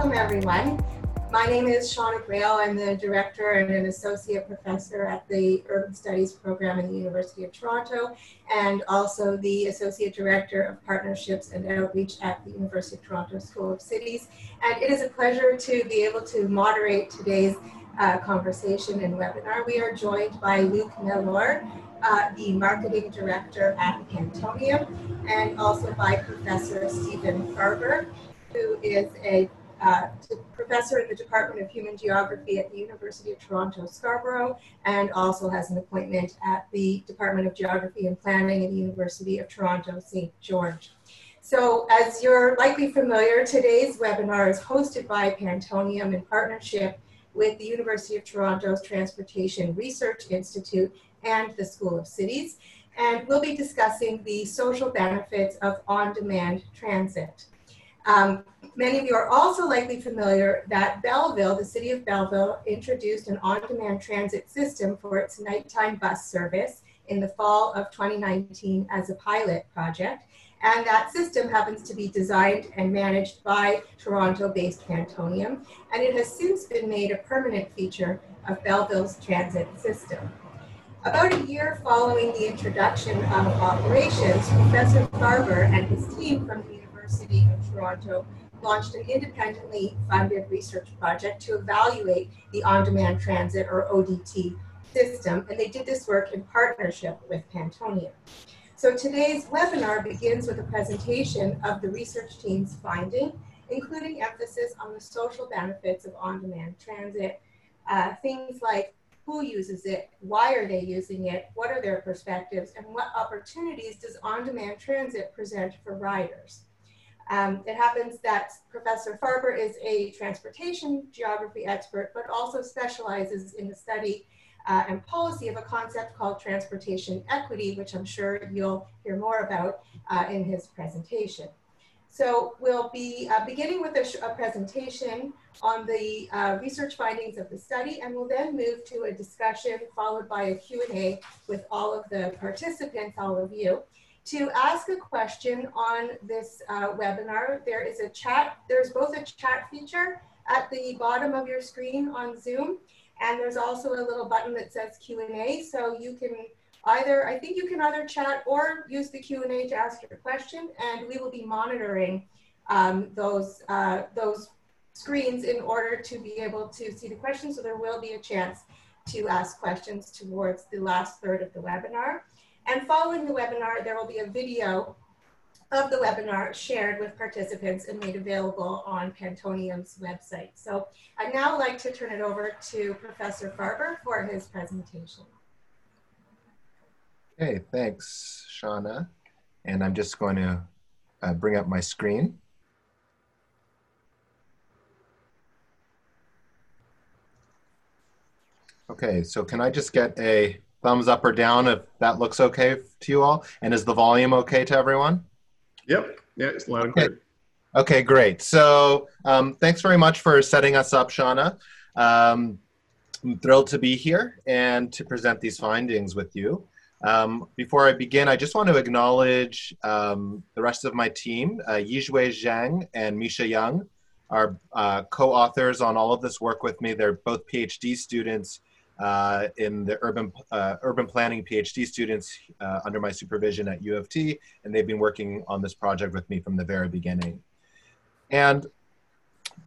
welcome everyone. My name is Shauna Brail. I'm the director and an associate professor at the Urban Studies program in the University of Toronto, and also the associate director of partnerships and outreach at the University of Toronto School of Cities. And it is a pleasure to be able to moderate today's uh, conversation and webinar. We are joined by Luc Mellor, uh, the marketing director at Pantonium, and also by Professor Stephen Farber, who is a uh, professor in the Department of Human Geography at the University of Toronto Scarborough and also has an appointment at the Department of Geography and Planning at the University of Toronto St. George. So as you're likely familiar, today's webinar is hosted by Pantonium in partnership with the University of Toronto's Transportation Research Institute and the School of Cities. And we'll be discussing the social benefits of on-demand transit. Um, many of you are also likely familiar that Belleville, the city of Belleville, introduced an on-demand transit system for its nighttime bus service in the fall of 2019 as a pilot project. And that system happens to be designed and managed by Toronto-based Pantonium. and it has since been made a permanent feature of Belleville's transit system. About a year following the introduction of operations, Professor Farber and his team from the University of Toronto launched an independently funded research project to evaluate the on-demand transit or ODT system, and they did this work in partnership with Pantonium. So today's webinar begins with a presentation of the research team's finding, including emphasis on the social benefits of on-demand transit, uh, things like who uses it, why are they using it, what are their perspectives, and what opportunities does on-demand transit present for riders. Um, it happens that Professor Farber is a transportation geography expert, but also specializes in the study uh, and policy of a concept called transportation equity, which I'm sure you'll hear more about uh, in his presentation. So we'll be uh, beginning with a, a, presentation on the uh, research findings of the study, and we'll then move to a discussion followed by a Q&A with all of the participants, all of you. To ask a question on this uh, webinar, there is a chat, there's both a chat feature at the bottom of your screen on Zoom, and there's also a little button that says Q&A, so you can either, I think you can either chat or use the Q&A to ask your question, and we will be monitoring um, those, uh, those screens in order to be able to see the questions, so there will be a chance to ask questions towards the last third of the webinar. And following the webinar, there will be a video of the webinar shared with participants and made available on Pantonium's website. So I'd now like to turn it over to Professor Farber for his presentation. Okay, thanks, Shauna. And I'm just going to uh, bring up my screen. Okay, so can I just get a thumbs up or down if that looks okay to you all? And is the volume okay to everyone? Yep, yeah, it's loud and okay. clear. Okay, great. So um, thanks very much for setting us up, Shauna. Um, I'm thrilled to be here and to present these findings with you. Um, before I begin, I just want to acknowledge um, the rest of my team. Uh, Zhang and Misha Young are uh, co-authors on all of this work with me. They're both PhD students uh, in the urban uh, urban planning PhD students uh, under my supervision at U of T, and they've been working on this project with me from the very beginning. And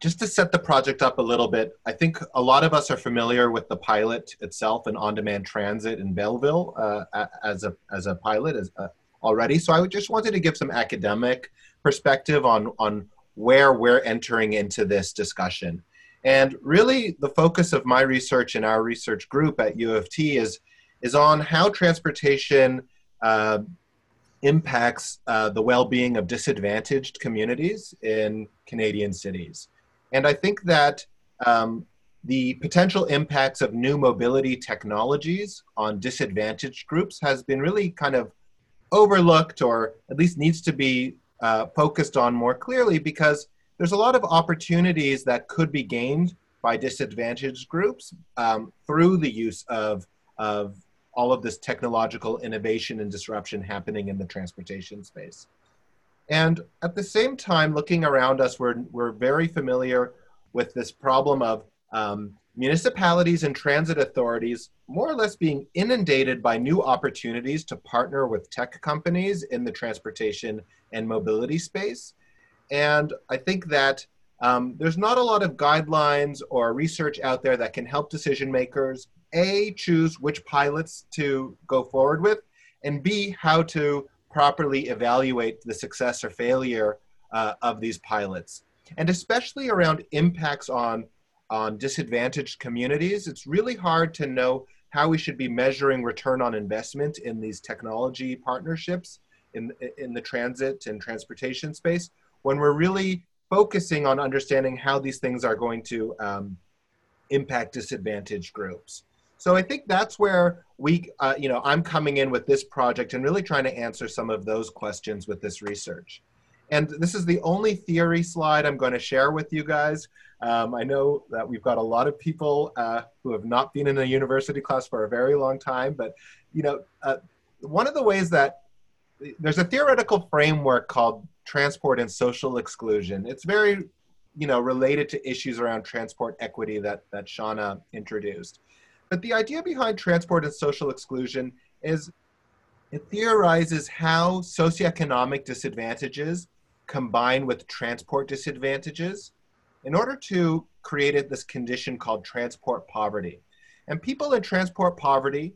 just to set the project up a little bit, I think a lot of us are familiar with the pilot itself and on-demand transit in Belleville uh, as a as a pilot as, uh, already. So I just wanted to give some academic perspective on on where we're entering into this discussion. And really, the focus of my research and our research group at U of T is, is on how transportation uh, impacts uh, the well being of disadvantaged communities in Canadian cities. And I think that um, the potential impacts of new mobility technologies on disadvantaged groups has been really kind of overlooked or at least needs to be uh, focused on more clearly because there's a lot of opportunities that could be gained by disadvantaged groups um, through the use of, of all of this technological innovation and disruption happening in the transportation space. And at the same time, looking around us, we're, we're very familiar with this problem of um, municipalities and transit authorities more or less being inundated by new opportunities to partner with tech companies in the transportation and mobility space. And I think that um, there's not a lot of guidelines or research out there that can help decision makers A, choose which pilots to go forward with, and B, how to properly evaluate the success or failure uh, of these pilots. And especially around impacts on on disadvantaged communities, it's really hard to know how we should be measuring return on investment in these technology partnerships in, in the transit and transportation space when we're really focusing on understanding how these things are going to um, impact disadvantaged groups. So I think that's where we, uh, you know, I'm coming in with this project and really trying to answer some of those questions with this research. And this is the only theory slide I'm going to share with you guys. Um, I know that we've got a lot of people uh, who have not been in a university class for a very long time, but you know, uh, one of the ways that there's a theoretical framework called transport and social exclusion. It's very, you know, related to issues around transport equity that that Shauna introduced. But the idea behind transport and social exclusion is it theorizes how socioeconomic disadvantages combine with transport disadvantages in order to create this condition called transport poverty. And people in transport poverty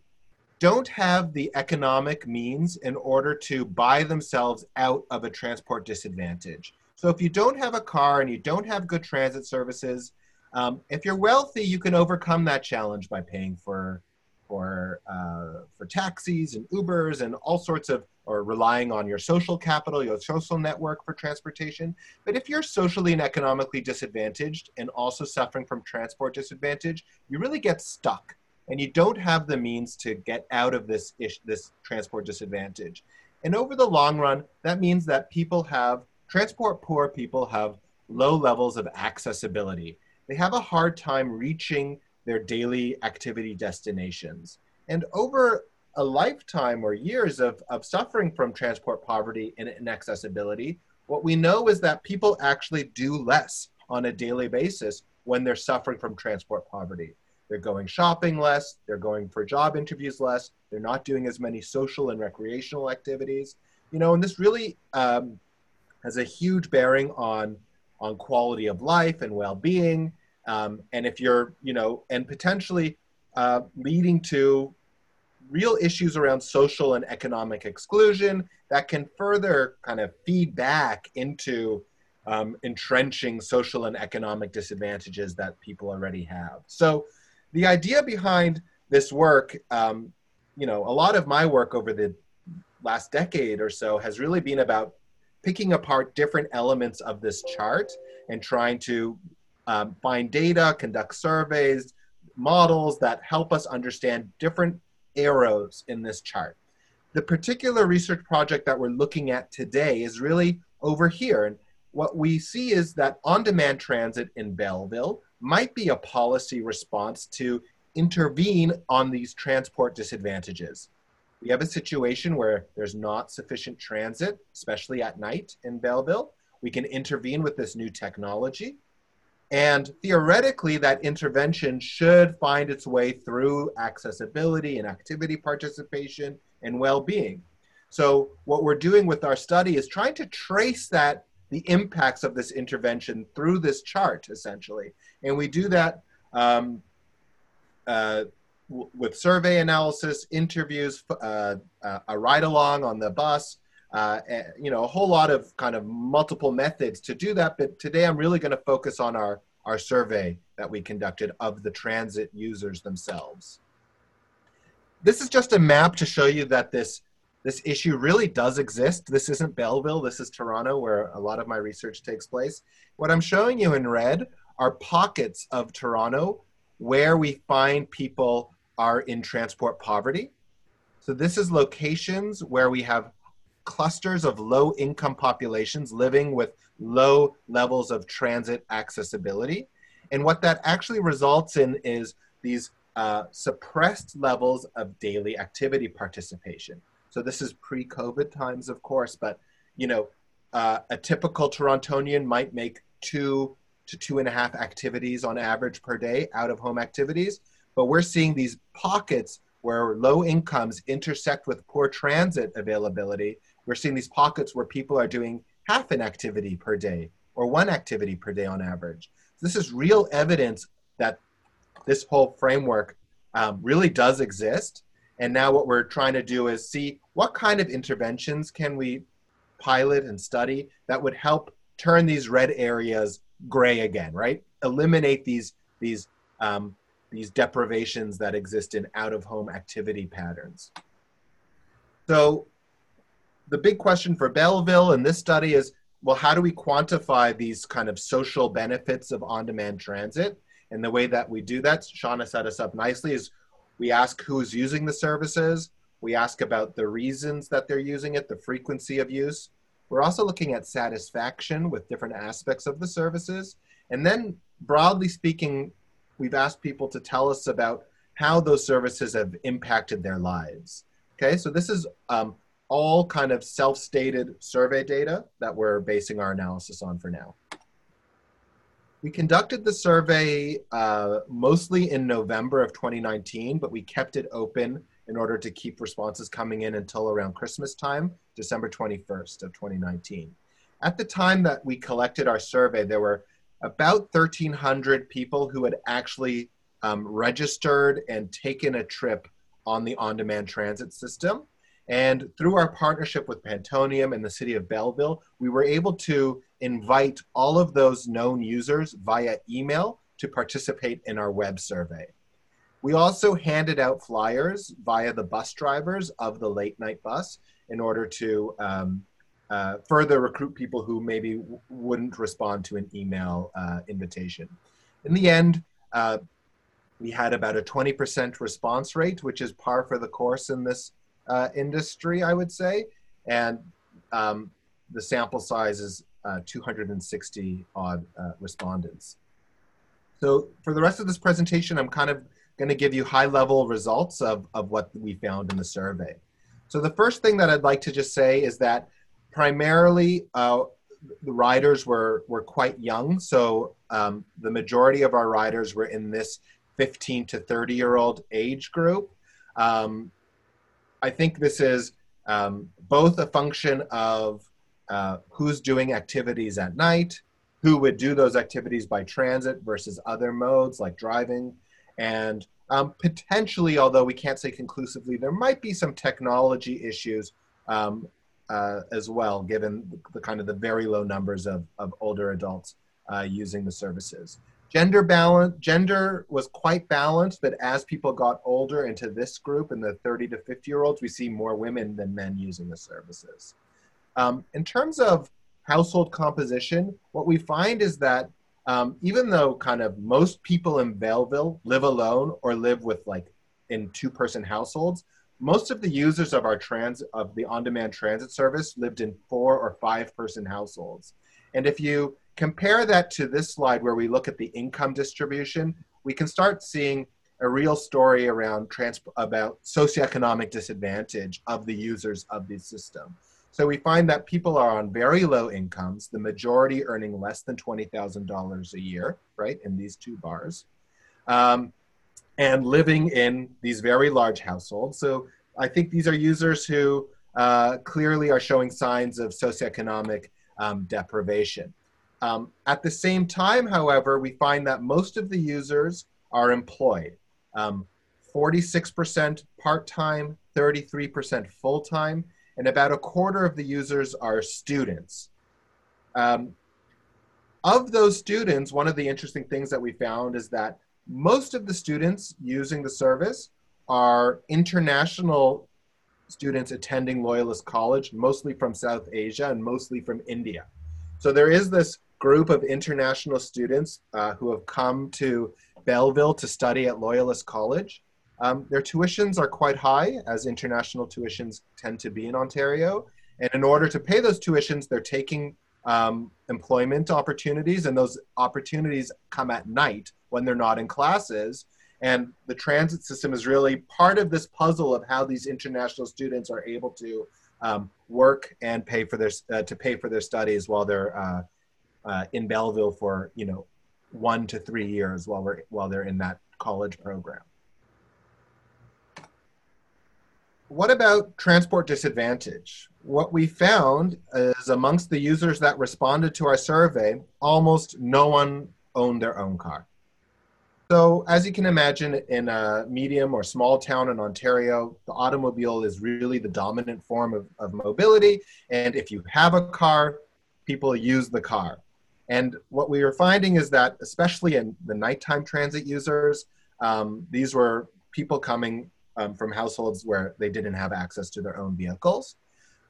don't have the economic means in order to buy themselves out of a transport disadvantage. So if you don't have a car and you don't have good transit services, um, if you're wealthy, you can overcome that challenge by paying for for uh, for taxis and Ubers and all sorts of or relying on your social capital, your social network for transportation. But if you're socially and economically disadvantaged and also suffering from transport disadvantage, you really get stuck and you don't have the means to get out of this ish, this transport disadvantage. And over the long run, that means that people have transport poor people have low levels of accessibility. They have a hard time reaching their daily activity destinations. And over a lifetime or years of, of suffering from transport poverty and inaccessibility, what we know is that people actually do less on a daily basis when they're suffering from transport poverty. They're going shopping less, they're going for job interviews less, they're not doing as many social and recreational activities. You know, and this really um, has a huge bearing on on quality of life and well-being. Um, and if you're, you know, and potentially uh, leading to real issues around social and economic exclusion that can further kind of feed back into um, entrenching social and economic disadvantages that people already have. So, the idea behind this work, um, you know, a lot of my work over the last decade or so has really been about picking apart different elements of this chart and trying to um, find data, conduct surveys, models that help us understand different arrows in this chart. The particular research project that we're looking at today is really over here. And what we see is that on-demand transit in Belleville might be a policy response to intervene on these transport disadvantages. We have a situation where there's not sufficient transit, especially at night in Belleville. We can intervene with this new technology. And theoretically, that intervention should find its way through accessibility and activity participation and well being. So, what we're doing with our study is trying to trace that the impacts of this intervention through this chart, essentially. And we do that um, uh, with survey analysis, interviews, uh, uh, a ride along on the bus, uh, you know, a whole lot of kind of multiple methods to do that. But today I'm really going to focus on our, our survey that we conducted of the transit users themselves. This is just a map to show you that this, this issue really does exist. This isn't Belleville, this is Toronto where a lot of my research takes place. What I'm showing you in red are pockets of Toronto where we find people are in transport poverty. So this is locations where we have clusters of low income populations living with low levels of transit accessibility. And what that actually results in is these uh, suppressed levels of daily activity participation. So this is pre-COVID times, of course, but you know, uh, a typical Torontonian might make two to two and a half activities on average per day, out of home activities. But we're seeing these pockets where low incomes intersect with poor transit availability. We're seeing these pockets where people are doing half an activity per day or one activity per day on average. This is real evidence that this whole framework um, really does exist. And now what we're trying to do is see what kind of interventions can we pilot and study that would help turn these red areas gray again, right? Eliminate these these um, these deprivations that exist in out of home activity patterns. So the big question for Belleville in this study is, well, how do we quantify these kind of social benefits of on-demand transit? And the way that we do that, Shauna set us up nicely, is we ask who's using the services. We ask about the reasons that they're using it, the frequency of use. We're also looking at satisfaction with different aspects of the services. And then, broadly speaking, we've asked people to tell us about how those services have impacted their lives. Okay, so this is um, all kind of self-stated survey data that we're basing our analysis on for now. We conducted the survey uh, mostly in November of 2019, but we kept it open in order to keep responses coming in until around Christmas time, December 21st of 2019. At the time that we collected our survey, there were about 1,300 people who had actually um, registered and taken a trip on the on-demand transit system. And through our partnership with Pantonium and the city of Belleville, we were able to invite all of those known users via email to participate in our web survey. We also handed out flyers via the bus drivers of the late night bus in order to um, uh, further recruit people who maybe wouldn't respond to an email uh, invitation. In the end, uh, we had about a 20% response rate, which is par for the course in this uh, industry, I would say. And um, the sample size is uh, 260 odd uh, respondents. So for the rest of this presentation, I'm kind of going to give you high level results of, of what we found in the survey. So the first thing that I'd like to just say is that primarily uh, the riders were, were quite young. So um, the majority of our riders were in this 15 to 30 year old age group. Um, I think this is um, both a function of uh, who's doing activities at night, who would do those activities by transit versus other modes like driving, and um, potentially, although we can't say conclusively, there might be some technology issues um, uh, as well, given the, the, kind of the very low numbers of, of older adults uh, using the services. Gender balance, gender was quite balanced, but as people got older into this group, in the 30 to 50 year olds, we see more women than men using the services. Um, in terms of household composition, what we find is that um, even though kind of most people in Belleville live alone or live with like in two person households, most of the users of our trans of the on-demand transit service lived in four or five person households. And if you compare that to this slide where we look at the income distribution, we can start seeing a real story around trans about socioeconomic disadvantage of the users of the system. So we find that people are on very low incomes, the majority earning less than $20,000 a year, right, in these two bars, um, and living in these very large households. So I think these are users who uh, clearly are showing signs of socioeconomic um, deprivation. Um, at the same time, however, we find that most of the users are employed. 46% um, part-time, 33% full-time, and about a quarter of the users are students. Um, of those students, one of the interesting things that we found is that most of the students using the service are international students attending Loyalist College, mostly from South Asia and mostly from India. So there is this group of international students uh, who have come to Belleville to study at Loyalist College. Um, their tuitions are quite high, as international tuitions tend to be in Ontario. And in order to pay those tuitions, they're taking um, employment opportunities, and those opportunities come at night when they're not in classes. And the transit system is really part of this puzzle of how these international students are able to um, work and pay for their uh, to pay for their studies while they're uh, uh, in Belleville for you know one to three years while we're while they're in that college program. What about transport disadvantage? What we found is amongst the users that responded to our survey, almost no one owned their own car. So, as you can imagine, in a medium or small town in Ontario, the automobile is really the dominant form of, of mobility. And if you have a car, people use the car. And what we were finding is that, especially in the nighttime transit users, um, these were people coming um, from households where they didn't have access to their own vehicles.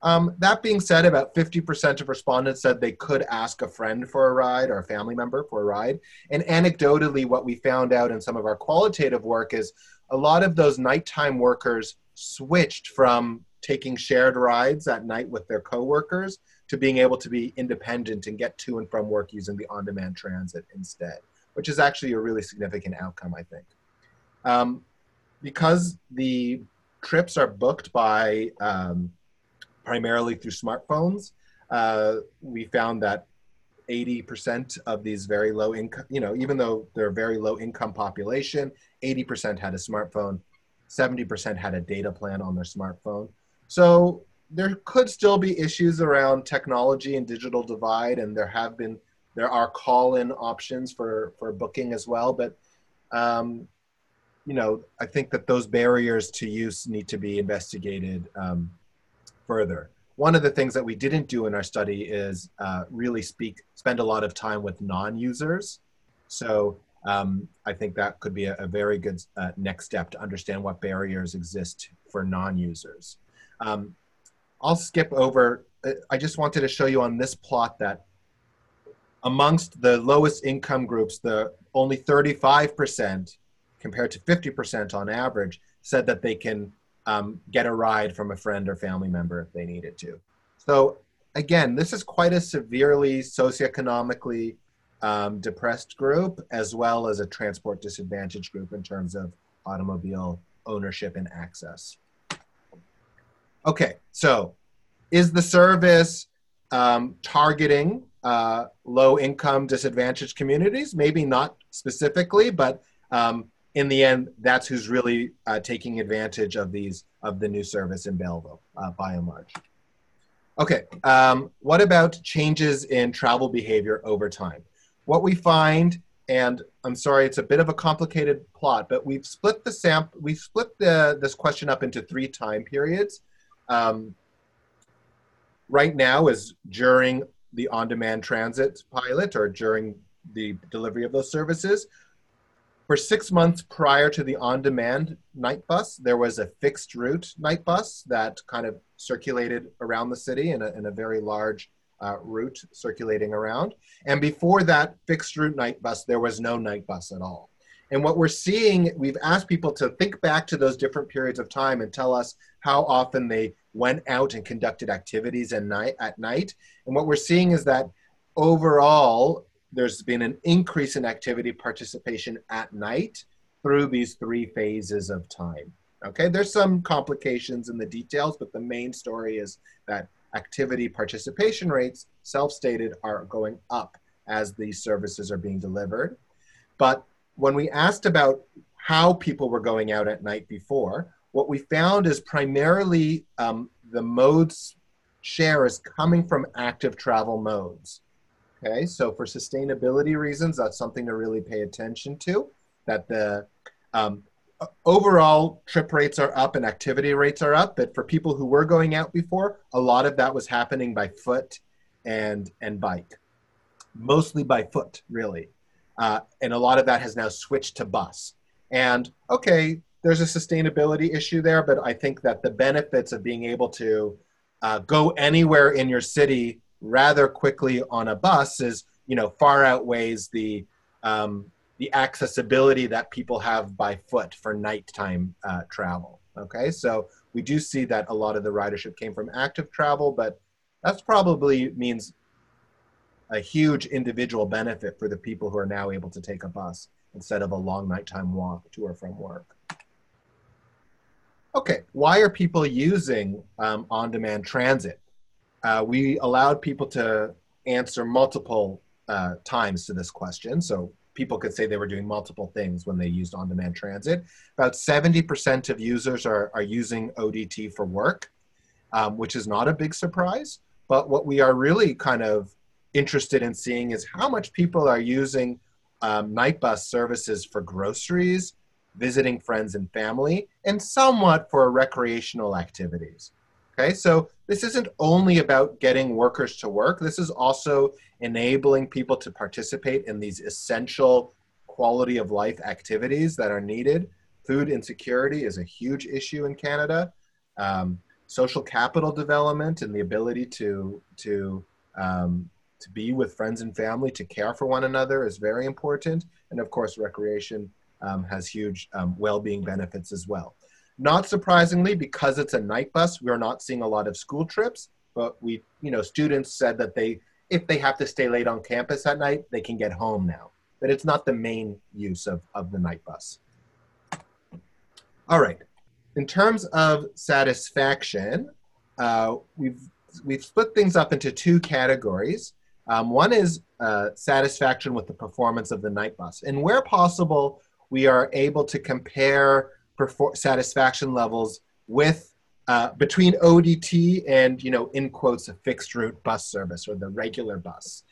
Um, that being said, about 50% of respondents said they could ask a friend for a ride or a family member for a ride. And anecdotally, what we found out in some of our qualitative work is a lot of those nighttime workers switched from taking shared rides at night with their coworkers to being able to be independent and get to and from work using the on-demand transit instead, which is actually a really significant outcome, I think. Um, because the trips are booked by um, primarily through smartphones, uh, we found that 80% of these very low income, you know, even though they're a very low income population, 80% had a smartphone, 70% had a data plan on their smartphone. So there could still be issues around technology and digital divide, and there have been, there are call-in options for, for booking as well, but um, you know, I think that those barriers to use need to be investigated um, further. One of the things that we didn't do in our study is uh, really speak, spend a lot of time with non-users. So um, I think that could be a, a very good uh, next step to understand what barriers exist for non-users. Um, I'll skip over. Uh, I just wanted to show you on this plot that amongst the lowest income groups, the only 35% compared to 50% on average, said that they can um, get a ride from a friend or family member if they needed to. So again, this is quite a severely socioeconomically um, depressed group, as well as a transport disadvantaged group in terms of automobile ownership and access. Okay, so is the service um, targeting uh, low income disadvantaged communities? Maybe not specifically, but um, in the end, that's who's really uh, taking advantage of these of the new service in Belleville, uh, by and large. Okay, um, what about changes in travel behavior over time? What we find, and I'm sorry, it's a bit of a complicated plot, but we've split the sample, we've split the, this question up into three time periods. Um, right now is during the on-demand transit pilot or during the delivery of those services. For six months prior to the on-demand night bus, there was a fixed route night bus that kind of circulated around the city in a, in a very large uh, route circulating around. And before that fixed route night bus, there was no night bus at all. And what we're seeing, we've asked people to think back to those different periods of time and tell us how often they went out and conducted activities at night. At night. And what we're seeing is that overall, there's been an increase in activity participation at night through these three phases of time. Okay, there's some complications in the details, but the main story is that activity participation rates, self-stated, are going up as these services are being delivered. But when we asked about how people were going out at night before, what we found is primarily um, the modes share is coming from active travel modes. Okay, so for sustainability reasons, that's something to really pay attention to. That the um, overall trip rates are up and activity rates are up, but for people who were going out before, a lot of that was happening by foot and and bike, mostly by foot, really, uh, and a lot of that has now switched to bus. And okay, there's a sustainability issue there, but I think that the benefits of being able to uh, go anywhere in your city rather quickly on a bus is you know far outweighs the um, the accessibility that people have by foot for nighttime uh, travel. Okay, so we do see that a lot of the ridership came from active travel, but that's probably means a huge individual benefit for the people who are now able to take a bus instead of a long nighttime walk to or from work. Okay, why are people using um, on-demand transit? Uh, we allowed people to answer multiple uh, times to this question. So people could say they were doing multiple things when they used on-demand transit. About 70% of users are, are using ODT for work, um, which is not a big surprise. But what we are really kind of interested in seeing is how much people are using um, night bus services for groceries, visiting friends and family, and somewhat for recreational activities. Okay, so this isn't only about getting workers to work, this is also enabling people to participate in these essential quality of life activities that are needed. Food insecurity is a huge issue in Canada. Um, social capital development and the ability to, to, um, to be with friends and family, to care for one another is very important. And of course, recreation um, has huge um, well-being benefits as well. Not surprisingly, because it's a night bus, we're not seeing a lot of school trips, but we, you know, students said that they, if they have to stay late on campus at night, they can get home now. But it's not the main use of, of the night bus. All right. In terms of satisfaction, uh, we've, we've split things up into two categories. Um, one is uh, satisfaction with the performance of the night bus. And where possible, we are able to compare satisfaction levels with uh, between ODT and, you know, in quotes, a fixed route bus service or the regular bus.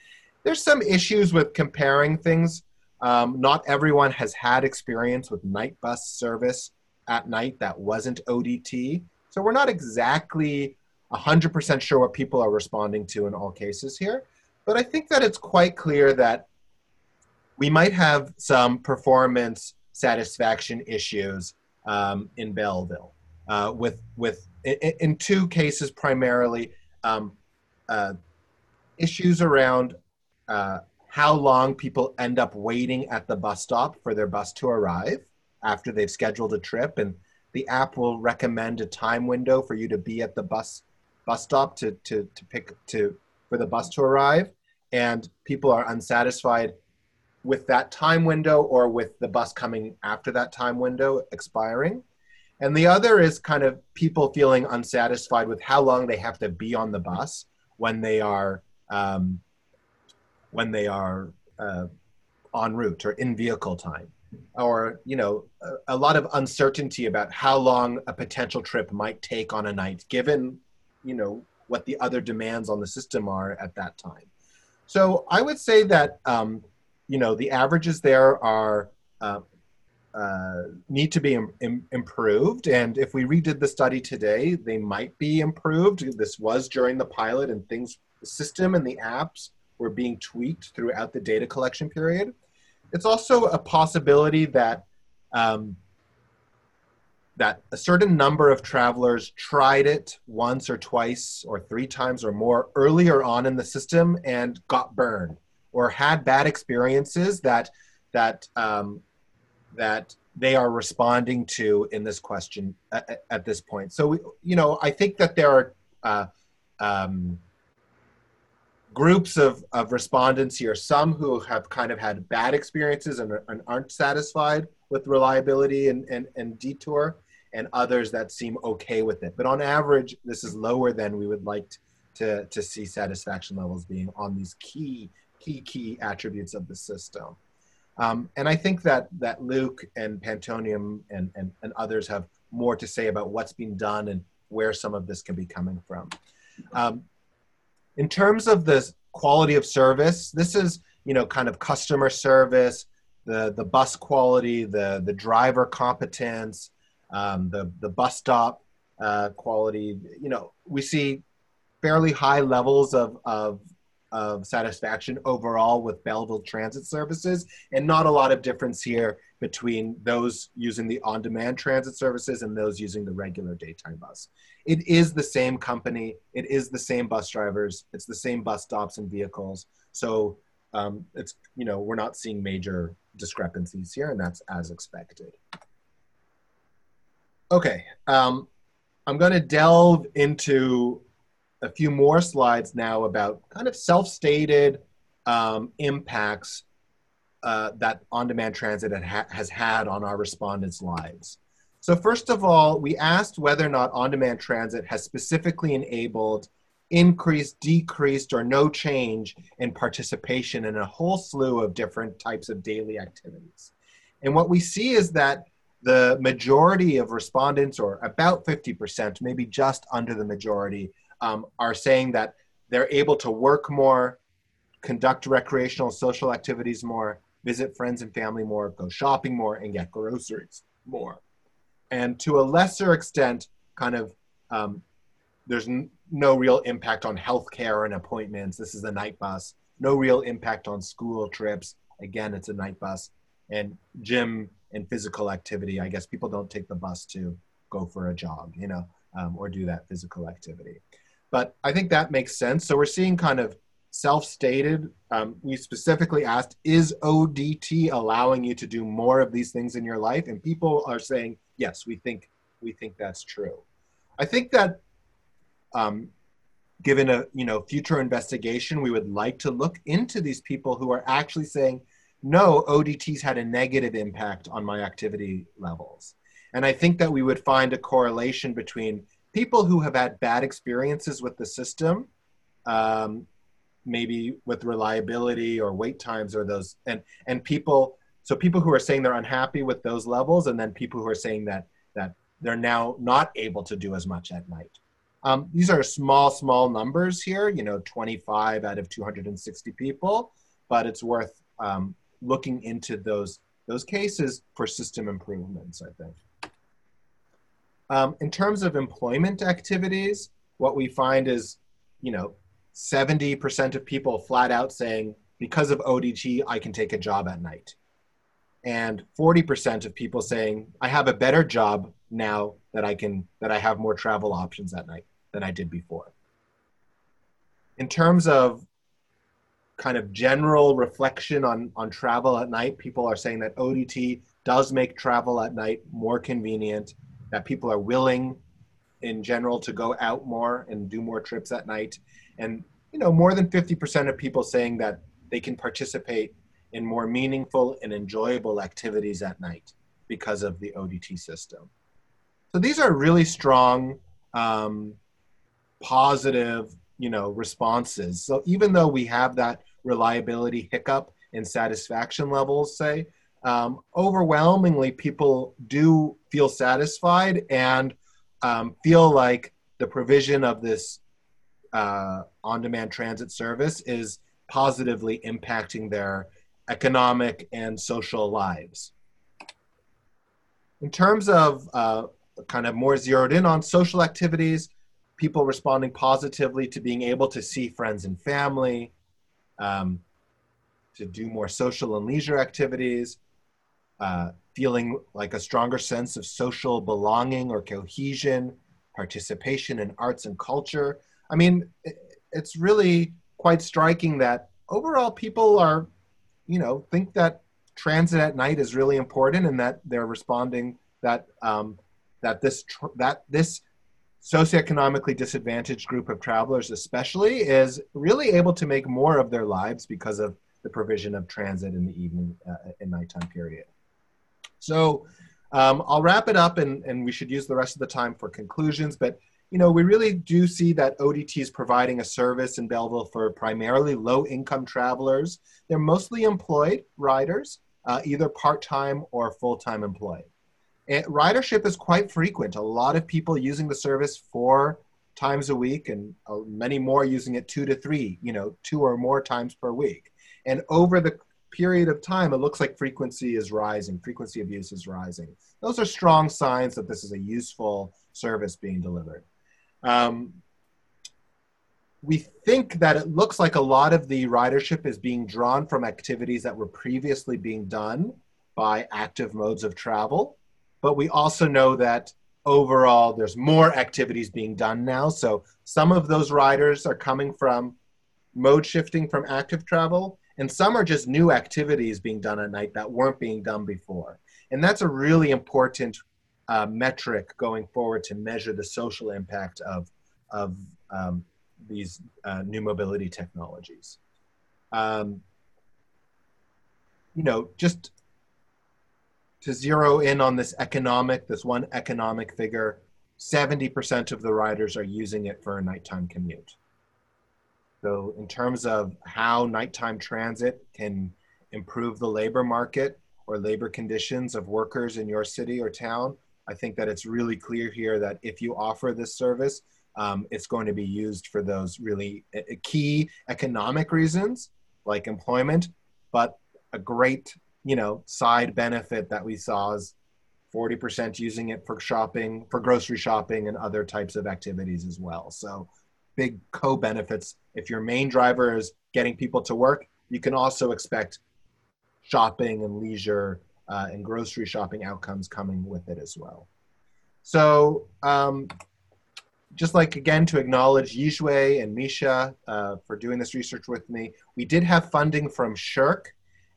There's some issues with comparing things. Um, not everyone has had experience with night bus service at night that wasn't ODT. So we're not exactly 100% sure what people are responding to in all cases here. But I think that it's quite clear that we might have some performance satisfaction issues um, in Belleville, uh, with with in, in, two cases primarily um, uh, issues around uh, how long people end up waiting at the bus stop for their bus to arrive after they've scheduled a trip, and the app will recommend a time window for you to be at the bus bus stop to to to pick to for the bus to arrive, and people are unsatisfied with that time window or with the bus coming after that time window expiring. And the other is kind of people feeling unsatisfied with how long they have to be on the bus when they are um, when they are uh, en route or in vehicle time, or you know a, a lot of uncertainty about how long a potential trip might take on a night, given you know what the other demands on the system are at that time. So I would say that um, you know the averages there are uh, uh, need to be Im- Im- improved. And if we redid the study today they might be improved. This was during the pilot and things the system and the apps were being tweaked throughout the data collection period. It's also a possibility that um, that a certain number of travelers tried it once or twice or three times or more earlier on in the system and got burned or had bad experiences that that um, that they are responding to in this question at, at, this point. So you know, I think that there are uh, um, groups of, of respondents here. Some who have kind of had bad experiences and, and aren't satisfied with reliability and, and, and detour, and others that seem okay with it. But on average, this is lower than we would like to, to see satisfaction levels being on these key key key attributes of the system. Um, and I think that that Luke and Pantonium and, and, and others have more to say about what's being done and where some of this can be coming from. Um, in terms of the quality of service, this is you know kind of customer service, the the bus quality, the the driver competence, um, the the bus stop uh, quality. You know we see fairly high levels of of of satisfaction overall with Belleville transit services, and not a lot of difference here between those using the on demand transit services and those using the regular daytime bus. It is the same company, it is the same bus drivers, it's the same bus stops and vehicles. So um, it's, you know, we're not seeing major discrepancies here, and that's as expected. Okay, um, I'm going to delve into a few more slides now about kind of self-stated um, impacts uh, that on-demand transit ha has had on our respondents' lives. So first of all, we asked whether or not on-demand transit has specifically enabled increased, decreased, or no change in participation in a whole slew of different types of daily activities. And what we see is that the majority of respondents, or about 50%, maybe just under the majority, um, are saying that they're able to work more, conduct recreational social activities more, visit friends and family more, go shopping more, and get groceries more. And to a lesser extent, kind of, um, there's n- no real impact on healthcare and appointments. This is a night bus. No real impact on school trips. Again, it's a night bus. And gym and physical activity. I guess people don't take the bus to go for a jog, you know, um, or do that physical activity. But I think that makes sense. So we're seeing kind of self-stated. Um, we specifically asked, is ODT allowing you to do more of these things in your life? And people are saying, yes, we think we think that's true. I think that um, given a you know future investigation, we would like to look into these people who are actually saying, no, ODTs had a negative impact on my activity levels. And I think that we would find a correlation between people who have had bad experiences with the system, um, maybe with reliability or wait times or those, and, and people, so people who are saying they're unhappy with those levels, and then people who are saying that, that they're now not able to do as much at night. Um, these are small, small numbers here, you know, 25 out of 260 people, but it's worth um, looking into those those cases for system improvements. I think. Um, in terms of employment activities, what we find is, you know, 70% of people flat out saying, because of ODT, I can take a job at night. And 40% of people saying, I have a better job now that I can, that I have more travel options at night than I did before. In terms of kind of general reflection on, on travel at night, people are saying that ODT does make travel at night more convenient, that people are willing in general to go out more and do more trips at night. And, you know, more than 50% of people saying that they can participate in more meaningful and enjoyable activities at night because of the ODT system. So these are really strong, um, positive you know responses so even though we have that reliability hiccup in satisfaction levels say um, overwhelmingly people do feel satisfied and um, feel like the provision of this uh, on-demand transit service is positively impacting their economic and social lives. In terms of uh, kind of more zeroed in on social activities people responding positively to being able to see friends and family, um, to do more social and leisure activities, uh, feeling like a stronger sense of social belonging or cohesion, participation in arts and culture. I mean, it's really quite striking that overall people are, you know, think that transit at night is really important and that they're responding that um, that this tr- that this socioeconomically disadvantaged group of travelers especially is really able to make more of their lives because of the provision of transit in the evening uh, and nighttime period so um, i'll wrap it up and, and we should use the rest of the time for conclusions but you know we really do see that odt is providing a service in belleville for primarily low income travelers they're mostly employed riders uh, either part-time or full-time employed and ridership is quite frequent. A lot of people using the service four times a week, and uh, many more using it two to three, you know, two or more times per week. And over the period of time, it looks like frequency is rising, frequency of use is rising. Those are strong signs that this is a useful service being delivered. Um, we think that it looks like a lot of the ridership is being drawn from activities that were previously being done by active modes of travel but we also know that overall there's more activities being done now. So some of those riders are coming from mode shifting from active travel, and some are just new activities being done at night that weren't being done before. And that's a really important uh, metric going forward to measure the social impact of, of um, these uh, new mobility technologies. Um, you know, just to zero in on this economic, this one economic figure, 70% of the riders are using it for a nighttime commute. So, in terms of how nighttime transit can improve the labor market or labor conditions of workers in your city or town, I think that it's really clear here that if you offer this service, um, it's going to be used for those really uh, key economic reasons like employment, but a great you know side benefit that we saw is 40% using it for shopping, for grocery shopping, and other types of activities as well. So, big co benefits. If your main driver is getting people to work, you can also expect shopping and leisure uh, and grocery shopping outcomes coming with it as well. So, um, just like again to acknowledge Yijue and Misha uh, for doing this research with me, we did have funding from SSHRC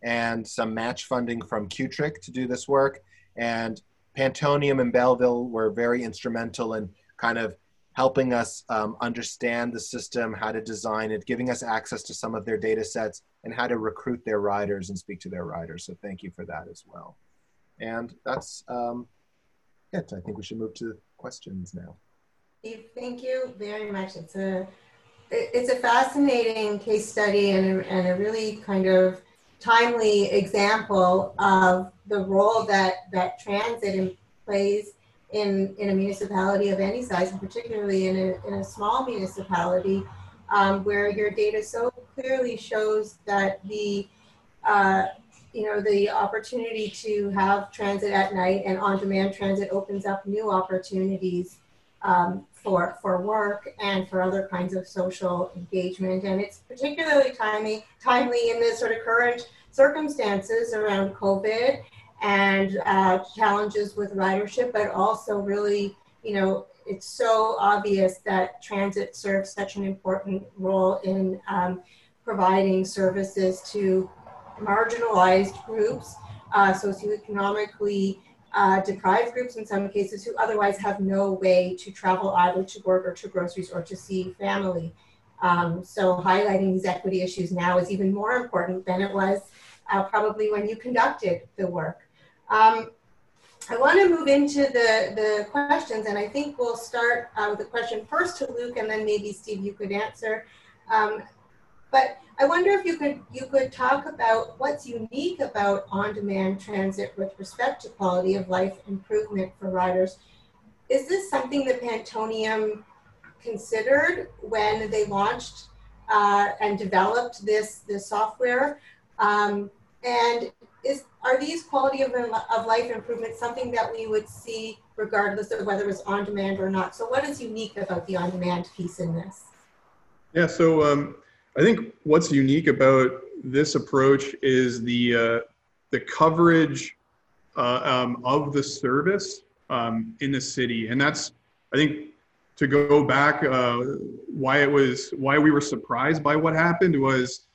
and some match funding from CUTRIC to do this work. And Pantonium and Belleville were very instrumental in kind of helping us um, understand the system, how to design it, giving us access to some of their data sets, and how to recruit their riders and speak to their riders. So thank you for that as well. And that's um, it. I think we should move to questions now. Thank you very much. It's a it's a fascinating case study and a, and a really kind of timely example of the role that, that transit plays in, in a municipality of any size, and particularly in a, in a small municipality, um, where your data so clearly shows that the uh, you know the opportunity to have transit at night and on-demand transit opens up new opportunities um, for for work and for other kinds of social engagement. And it's particularly timely timely in this sort of current circumstances around COVID and uh, challenges with ridership, but also really, you know, it's so obvious that transit serves such an important role in um, providing services to marginalized groups, uh, socioeconomically uh, deprived groups in some cases who otherwise have no way to travel either to work or to groceries or to see family. Um, so highlighting these equity issues now is even more important than it was uh, probably when you conducted the work. Um, I want to move into the, the questions, and I think we'll start uh, with a question first to Luke, and then maybe Steve, you could answer. Um, but I wonder if you could you could talk about what's unique about on-demand transit with respect to quality of life improvement for riders. Is this something that Pantonium considered when they launched uh, and developed this this software? Um, and is are these quality of, of life improvements something that we would see regardless of whether it's on demand or not? So what is unique about the on demand piece in this? Yeah, so um, I think what's unique about this approach is the uh, the coverage uh, um, of the service um, in the city, and that's I think to go back uh, why it was why we were surprised by what happened was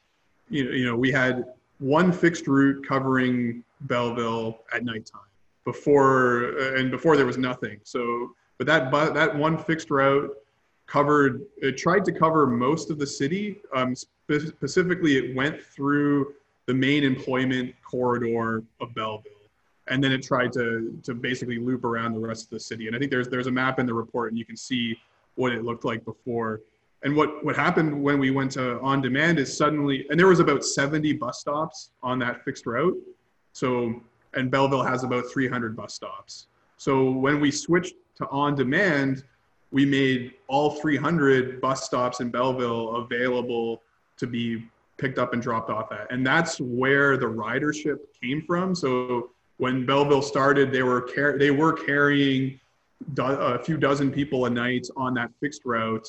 you know, you know we had one fixed route covering Belleville at nighttime before uh, and before there was nothing. So, but that but that one fixed route covered it tried to cover most of the city. Um, specifically, it went through the main employment corridor of Belleville, and then it tried to to basically loop around the rest of the city. And I think there's there's a map in the report, and you can see what it looked like before. And what, what happened when we went to on demand is suddenly, and there was about 70 bus stops on that fixed route. So, and Belleville has about 300 bus stops. So when we switched to on demand, we made all 300 bus stops in Belleville available to be picked up and dropped off at. And that's where the ridership came from. So when Belleville started, they were car- they were carrying do- a few dozen people a night on that fixed route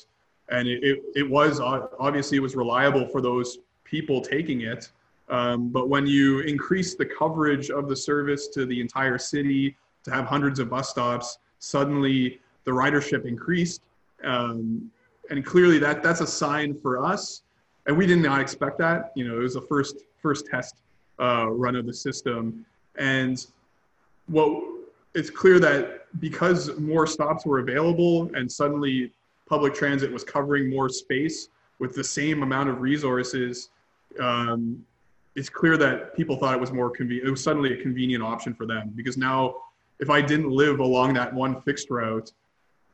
and it, it, it, was obviously it was reliable for those people taking it. Um, but when you increase the coverage of the service to the entire city to have hundreds of bus stops suddenly the ridership increased. Um, and clearly that that's a sign for us. And we did not expect that. You know it was the first first test uh, run of the system. And well it's clear that because more stops were available and suddenly public transit was covering more space with the same amount of resources, um, it's clear that people thought it was more convenient. It was suddenly a convenient option for them because now, if I didn't live along that one fixed route,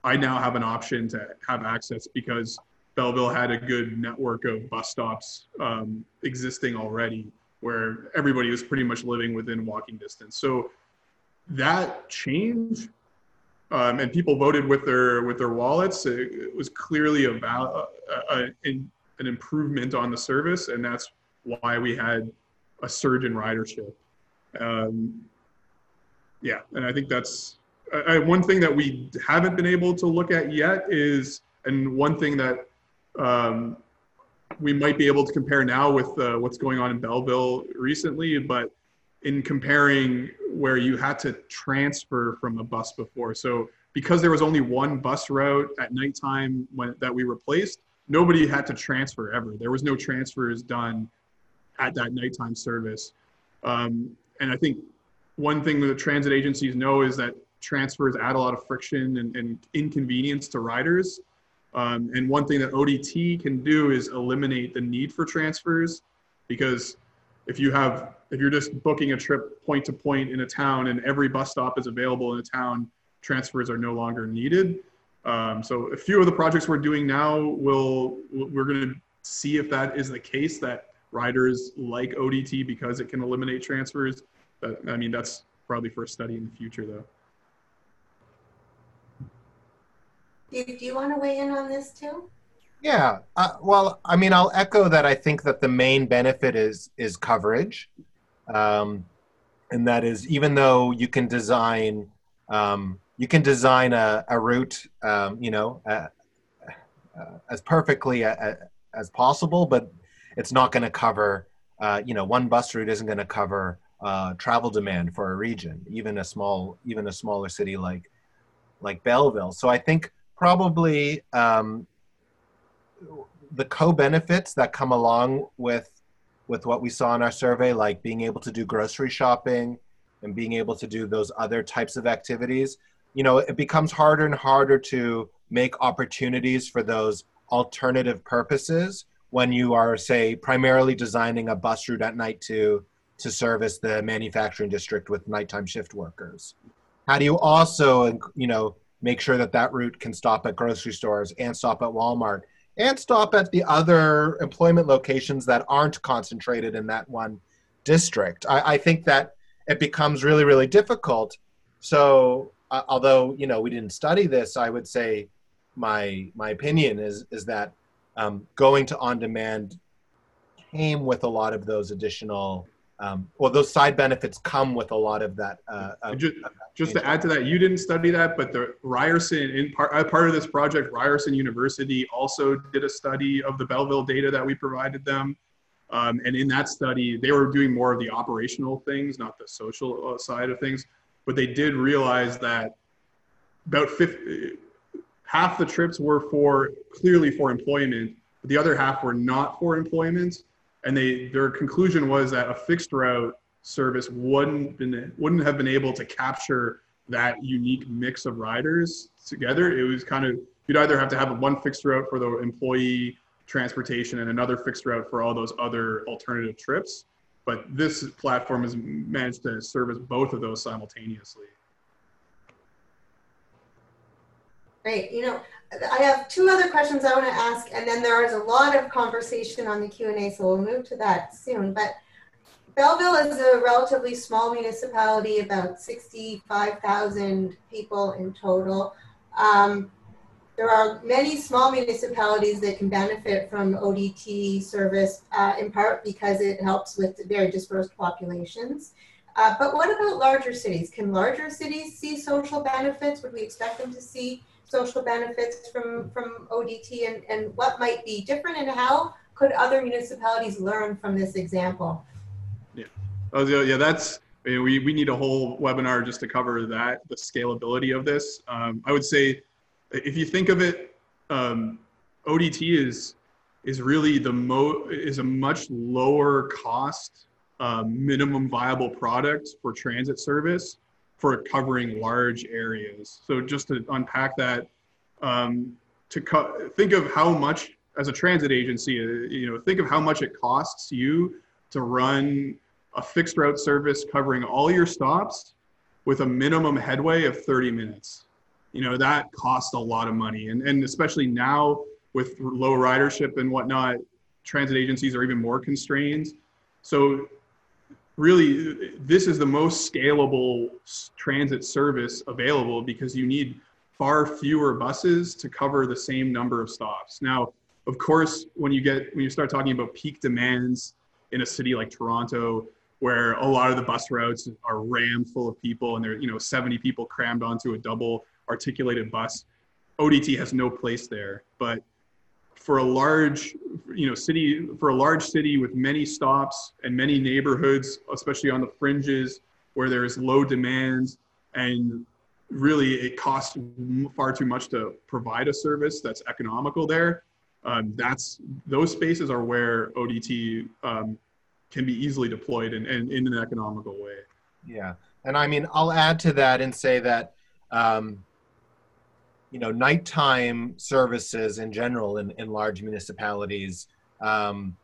I now have an option to have access because Belleville had a good network of bus stops um, existing already, where everybody was pretty much living within walking distance. So that change, um, and people voted with their with their wallets. It, it was clearly a, a, a, an improvement on the service, and that's why we had a surge in ridership. Um, yeah, and I think that's I, one thing that we haven't been able to look at yet is, and one thing that um, we might be able to compare now with uh, what's going on in Belleville recently, but in comparing where you had to transfer from a bus before. So because there was only one bus route at nighttime when, that we replaced, nobody had to transfer ever. There was no transfers done at that nighttime service. Um, and I think one thing that transit agencies know is that transfers add a lot of friction and, and inconvenience to riders. Um, and one thing that ODT can do is eliminate the need for transfers because if you have if you're just booking a trip point to point in a town and every bus stop is available in a town, transfers are no longer needed. Um, so a few of the projects we're doing now will we're going to see if that is the case that riders like ODT because it can eliminate transfers. But I mean that's probably for a study in the future though. Do, do you want to weigh in on this too? Yeah. Uh, well, I mean, I'll echo that. I think that the main benefit is is coverage, um, and that is even though you can design um, you can design a, a route, um, you know, uh, uh, as perfectly a, a, as possible, but it's not going to cover. Uh, you know, one bus route isn't going to cover uh, travel demand for a region, even a small, even a smaller city like like Belleville. So I think probably um, the co-benefits that come along with with what we saw in our survey, like being able to do grocery shopping and being able to do those other types of activities, you know, it becomes harder and harder to make opportunities for those alternative purposes when you are, say, primarily designing a bus route at night to to service the manufacturing district with nighttime shift workers. How do you also, you know, make sure that that route can stop at grocery stores and stop at Walmart and stop at the other employment locations that aren't concentrated in that one district. I, I think that it becomes really, really difficult. So, uh, although you know we didn't study this, I would say my my opinion is is that um, going to on demand came with a lot of those additional um, well, those side benefits come with a lot of that. Uh, of, just, just to add to that, you didn't study that, but the Ryerson, in part, uh, part of this project, Ryerson University also did a study of the Belleville data that we provided them. Um, and in that study, they were doing more of the operational things, not the social uh, side of things. But they did realize that about 50, half the trips were for clearly for employment, but the other half were not for employment and they their conclusion was that a fixed route service wouldn't been wouldn't have been able to capture that unique mix of riders together. It was kind of you'd either have to have one fixed route for the employee transportation and another fixed route for all those other alternative trips. But this platform has managed to service both of those simultaneously. Great. You know, I have two other questions I want to ask, and then there is a lot of conversation on the Q&A, so we'll move to that soon. But Belleville is a relatively small municipality, about 65,000 people in total. Um, there are many small municipalities that can benefit from ODT service, uh, in part because it helps with very dispersed populations. Uh, but what about larger cities? Can larger cities see social benefits? Would we expect them to see social benefits from, from ODT and, and what might be different and how could other municipalities learn from this example? Yeah, oh, yeah, that's, I mean, we, we need a whole webinar just to cover that, the scalability of this. Um, I would say, if you think of it, um, ODT is, is really the mo is a much lower cost um, minimum viable product for transit service for covering large areas. So just to unpack that, um, to co- think of how much as a transit agency, uh, you know, think of how much it costs you to run a fixed route service covering all your stops with a minimum headway of 30 minutes. You know, that costs a lot of money. And, and especially now with low ridership and whatnot, transit agencies are even more constrained. So really, this is the most scalable transit service available because you need far fewer buses to cover the same number of stops. Now, of course, when you get when you start talking about peak demands in a city like Toronto, where a lot of the bus routes are rammed full of people and there you know 70 people crammed onto a double articulated bus, ODT has no place there. But for a large you know city for a large city with many stops and many neighborhoods especially on the fringes where there's low demand and really it costs far too much to provide a service that's economical there um, that's those spaces are where odt um, can be easily deployed in, in, in, an economical way. Yeah. And i mean i'll add to that and say that um, you know nighttime services in general in, in large municipalities. Um,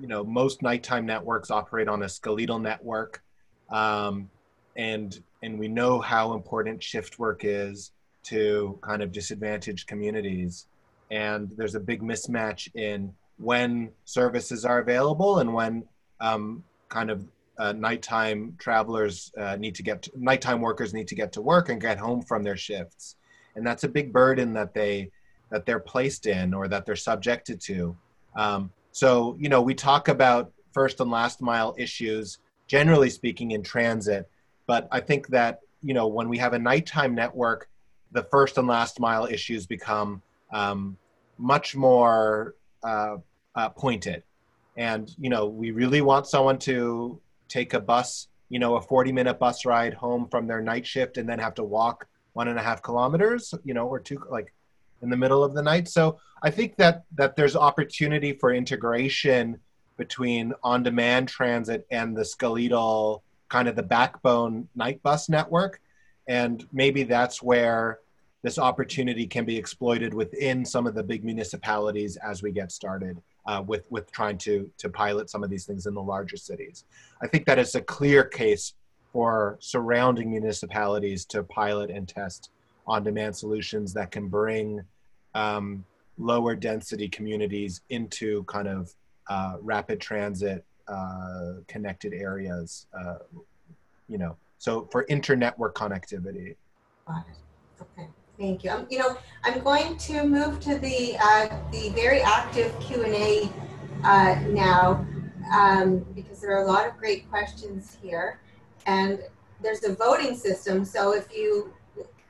you know most nighttime networks operate on a skeletal network. Um, and and we know how important shift work is to kind of disadvantaged communities. And there's a big mismatch in when services are available and when um, kind of uh, nighttime travelers uh, need to get to, nighttime workers need to get to work and get home from their shifts and that's a big burden that they that they're placed in or that they're subjected to. Um, so you know, we talk about first and last mile issues generally speaking in transit, but I think that you know when we have a nighttime network, the first and last mile issues become um, much more uh, uh, pointed. And you know, we really want someone to take a bus, you know, a 40 minute bus ride home from their night shift and then have to walk one and a half kilometers, you know, or two, like in the middle of the night. So I think that that there's opportunity for integration between on-demand transit and the skeletal kind of the backbone night bus network, and maybe that's where this opportunity can be exploited within some of the big municipalities as we get started uh, with with trying to to pilot some of these things in the larger cities. I think that is a clear case for surrounding municipalities to pilot and test on-demand solutions that can bring um, lower density communities into kind of uh, rapid transit uh, connected areas, uh, you know, so for internetwork connectivity. Okay, thank you. Um, you know, I'm going to move to the uh, the very active Q and A uh, now um, because there are a lot of great questions here. And there's a voting system. So if you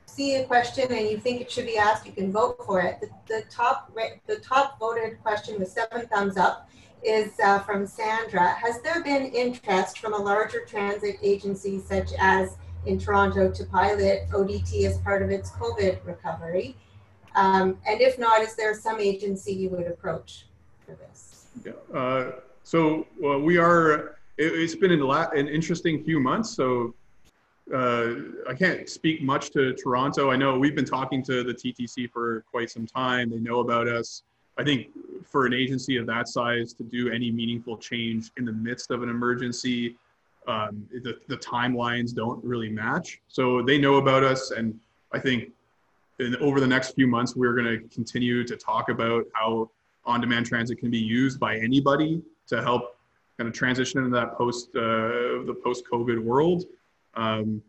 see a question and you think it should be asked, you can vote for it. The, the top the top voted question with seven thumbs up is uh, from Sandra. Has there been interest from a larger transit agency such as in Toronto to pilot ODT as part of its COVID recovery? Um, and if not, is there some agency you would approach for this? Yeah, uh, so well, we are it, has been an, an interesting few months. So uh, I can't speak much to Toronto. I know we've been talking to the TTC for quite some time. They know about us. I think for an agency of that size to do any meaningful change in the midst of an emergency, um, the, the timelines don't really match. So they know about us. And I think in, over the next few months, we're going to continue to talk about how on demand transit can be used by anybody to help kind of transition into that post uh, the post COVID world. Um,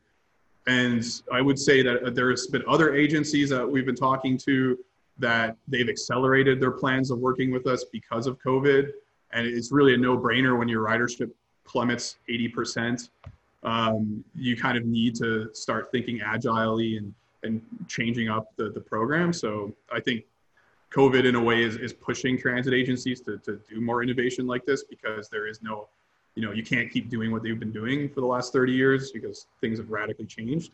and I would say that there's been other agencies that we've been talking to that they've accelerated their plans of working with us because of COVID. And it's really a no-brainer when your ridership plummets 80%. Um, you kind of need to start thinking agilely and, and changing up the, the program. So I think COVID in a way is, is pushing transit agencies to, to do more innovation like this because there is no, you know, you can't keep doing what they've been doing for the last 30 years because things have radically changed.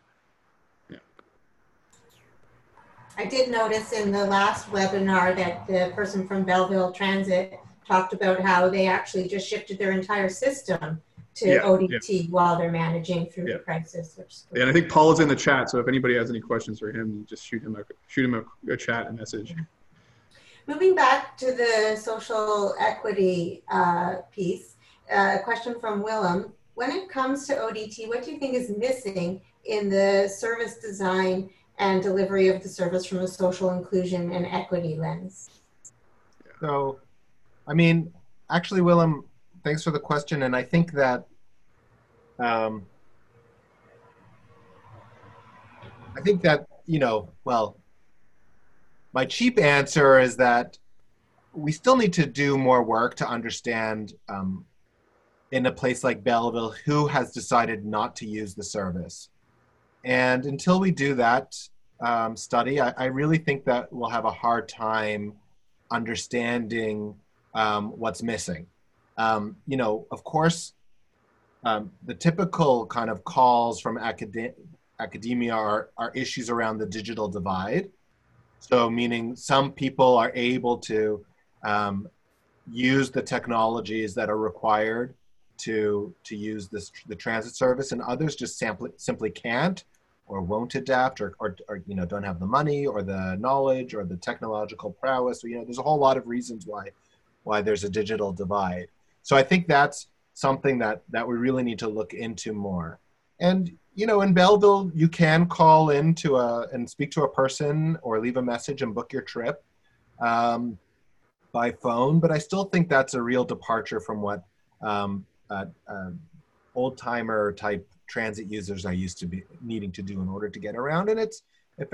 Yeah. I did notice in the last webinar that the person from Belleville Transit talked about how they actually just shifted their entire system to yeah, ODT yeah. while they're managing through yeah. the crisis. yeah, and I think Paul is in the chat, so if anybody has any questions for him, just shoot him a shoot him a, a chat a message. Moving back to the social equity uh, piece, uh, a question from Willem. When it comes to ODT, what do you think is missing in the service design and delivery of the service from a social inclusion and equity lens. So, I mean, actually, Willem, thanks for the question. And I think that um, I think that, you know, well, my cheap answer is that we still need to do more work to understand um, in a place like Belleville who has decided not to use the service. And until we do that um, study, I, I, really think that we'll have a hard time understanding um, what's missing. Um, you know, of course, um, the typical kind of calls from acad- academia are, are issues around the digital divide. So, meaning some people are able to um, use the technologies that are required to to use this the transit service, and others just simply simply can't or won't adapt, or, or, or you know don't have the money or the knowledge or the technological prowess. Or, you know, there's a whole lot of reasons why why there's a digital divide. So I think that's something that that we really need to look into more. And you know, in Belleville, you can call in to a and speak to a person or leave a message and book your trip um, by phone. But I still think that's a real departure from what um, uh, uh, old timer type transit users are used to be needing to do in order to get around. And it's if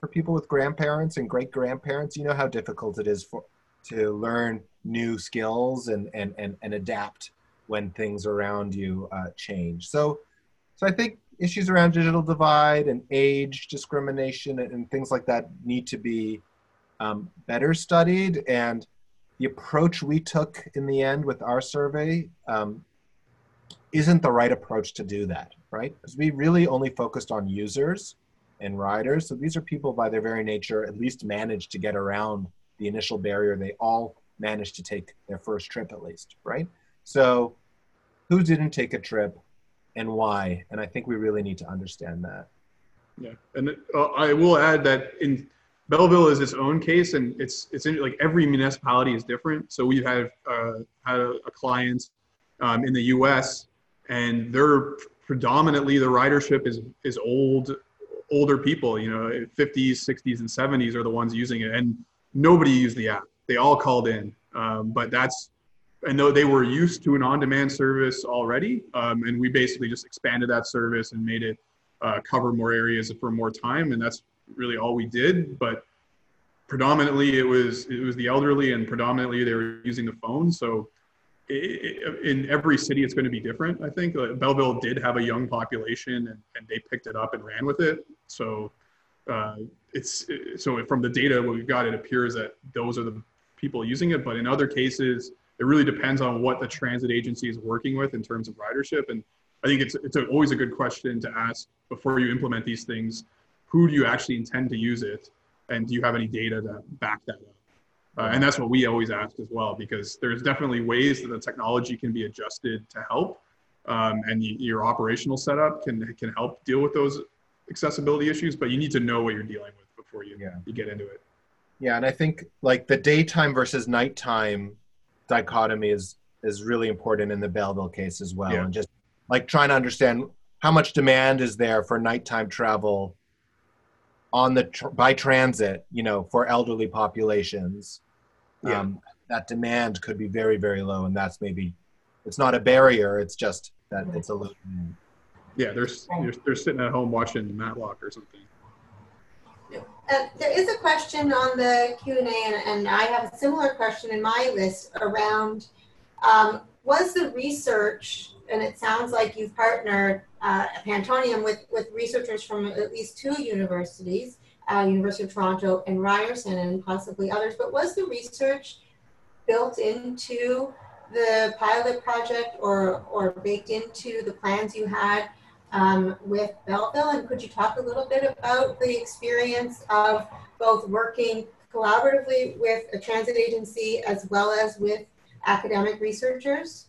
for people with grandparents and great grandparents, you know how difficult it is for to learn new skills and and and, and adapt when things around you uh, change. So, so I think issues around digital divide and age discrimination and, and things like that need to be um, better studied. And the approach we took in the end with our survey um, isn't the right approach to do that, right? Because we really only focused on users and riders. So these are people by their very nature at least managed to get around the initial barrier. They all managed to take their first trip at least, right? So who didn't take a trip and why? And I think we really need to understand that. Yeah, and uh, I will add that in Belleville is its own case, and it's it's in, like every municipality is different. So we've had uh, had a, a client um, in the U.S. and they're predominantly the ridership is is old older people. You know, 50s, 60s, and 70s are the ones using it, and nobody used the app. They all called in, um, but that's and though they were used to an on-demand service already, um, and we basically just expanded that service and made it uh, cover more areas for more time, and that's really all we did. But predominantly, it was it was the elderly, and predominantly they were using the phone. So in every city, it's going to be different. I think Belleville did have a young population, and, and they picked it up and ran with it. So uh, it's so from the data what we've got, it appears that those are the people using it. But in other cases it really depends on what the transit agency is working with in terms of ridership. And I think it's, it's a, always a good question to ask before you implement these things. Who do you actually intend to use it? And do you have any data to back that up? Uh, and that's what we always ask as well, because there's definitely ways that the technology can be adjusted to help. Um, and your operational setup can, can help deal with those accessibility issues, but you need to know what you're dealing with before you, yeah. you get into it. Yeah, and I think like the daytime versus nighttime dichotomy is is really important in the Belleville case as well, yeah. and just like trying to understand how much demand is there for nighttime travel on the tr- by transit, you know, for elderly populations. Yeah. Um, that demand could be very very low, and that's maybe it's not a barrier. It's just that it's a little. Yeah, they're, they're, they're sitting at home watching Matlock or something. Uh, there is a question on the Q&A, and, and, I have a similar question in my list around, um, was the research, and it sounds like you've partnered uh, Pantonium with, with researchers from at least two universities, uh, University of Toronto and Ryerson and possibly others, but was the research built into the pilot project or, or baked into the plans you had um, with Belleville. And could you talk a little bit about the experience of both working collaboratively with a transit agency as well as with academic researchers?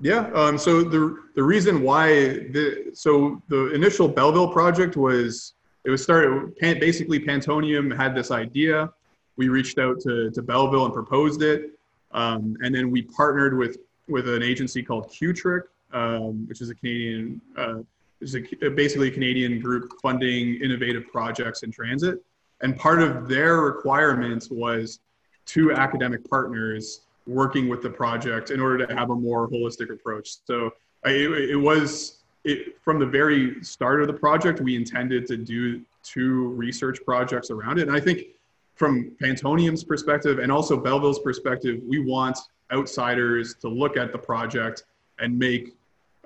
Yeah, um, so the, the reason why, the, so the initial Belleville project was, it was started, basically Pantonium had this idea. We reached out to, to Belleville and proposed it. Um, and then we partnered with, with an agency called CUTRIC, um, which is a Canadian uh, is a, basically a Canadian group funding innovative projects in transit. And part of their requirements was two academic partners working with the project in order to have a more holistic approach. So I, it, it, was it, from the very start of the project, we intended to do two research projects around it. And I think from Pantonium's perspective and also Belleville's perspective, we want outsiders to look at the project and make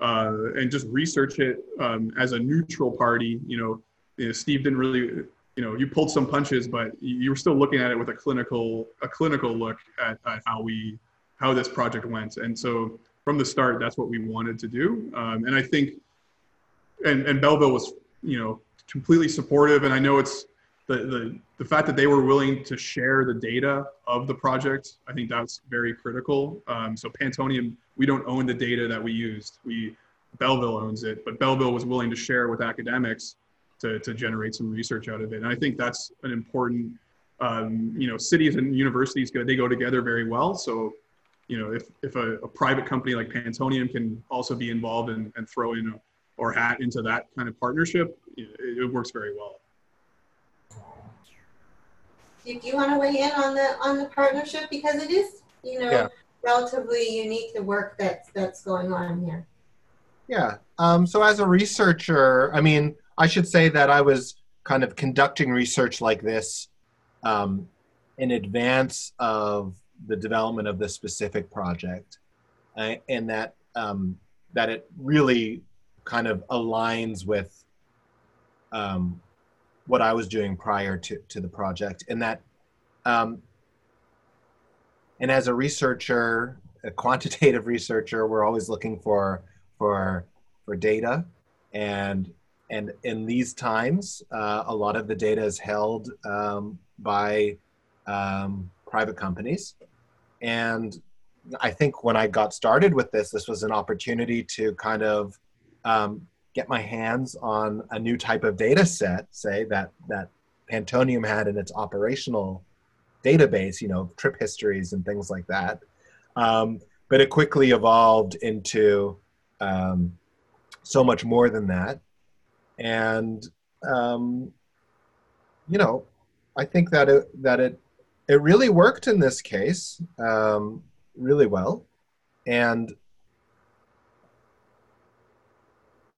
uh, and just research it um, as a neutral party. You know, you know, Steve didn't really, you know, you pulled some punches, but you were still looking at it with a clinical a clinical look at, at how we how this project went. And so from the start, that's what we wanted to do. Um, and I think, and and Belleville was, you know, completely supportive. And I know it's the, the, the fact that they were willing to share the data of the project, I think that's very critical. Um, so Pantonium, we don't own the data that we used. We Belleville owns it, but Belleville was willing to share with academics to, to generate some research out of it. And I think that's an important, um, you know, cities and universities, go, they go together very well. So, you know, if, if a, a private company like Pantonium can also be involved and, and throw in a, or hat into that kind of partnership, it, it works very well. Do you want to weigh in on the on the partnership because it is you know yeah. relatively unique the work that's that's going on here yeah um, so as a researcher i mean i should say that i was kind of conducting research like this um, in advance of the development of this specific project uh, and that um, that it really kind of aligns with um, what I was doing prior to, to the project. And that, um, and as a researcher, a quantitative researcher, we're always looking for for for data, and and in these times, uh, a lot of the data is held um, by um, private companies, and I think when I got started with this, this was an opportunity to kind of um, get my hands on a new type of data set, say that that Pantonium had in its operational database, you know, trip histories and things like that. Um, but it quickly evolved into um, so much more than that. And um, you know, I think that it that it it really worked in this case um, really well, and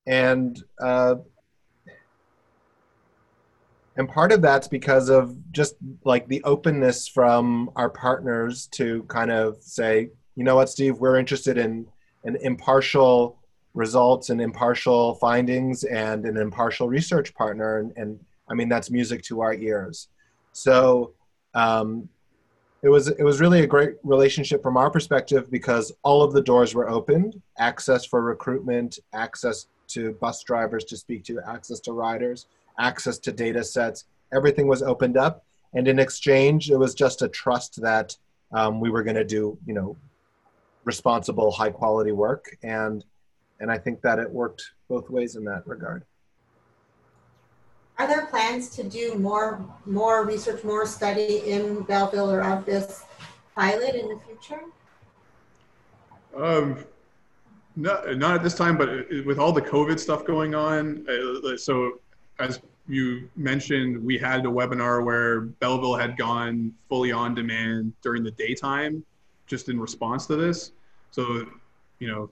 and uh, and part of that's because of just like the openness from our partners to kind of say you know what steve? We're interested in an impartial results and impartial findings and an impartial research partner. And, and i mean that's music to our ears. So um, it was it was really a great relationship from our perspective because all of the doors were opened. Access for recruitment access to bus drivers to speak to, access to riders, access to data sets. Everything was opened up. And in exchange, it was just a trust that um, we were going to do, you know, responsible, high quality work. And, and I think that it worked both ways in that regard. Are there plans to do more, more research, more study in Belleville or of this pilot in the future? Um, not, not at this time, but with all the COVID stuff going on, uh, so as you mentioned, we had a webinar where Belleville had gone fully on demand during the daytime, just in response to this. So, you know,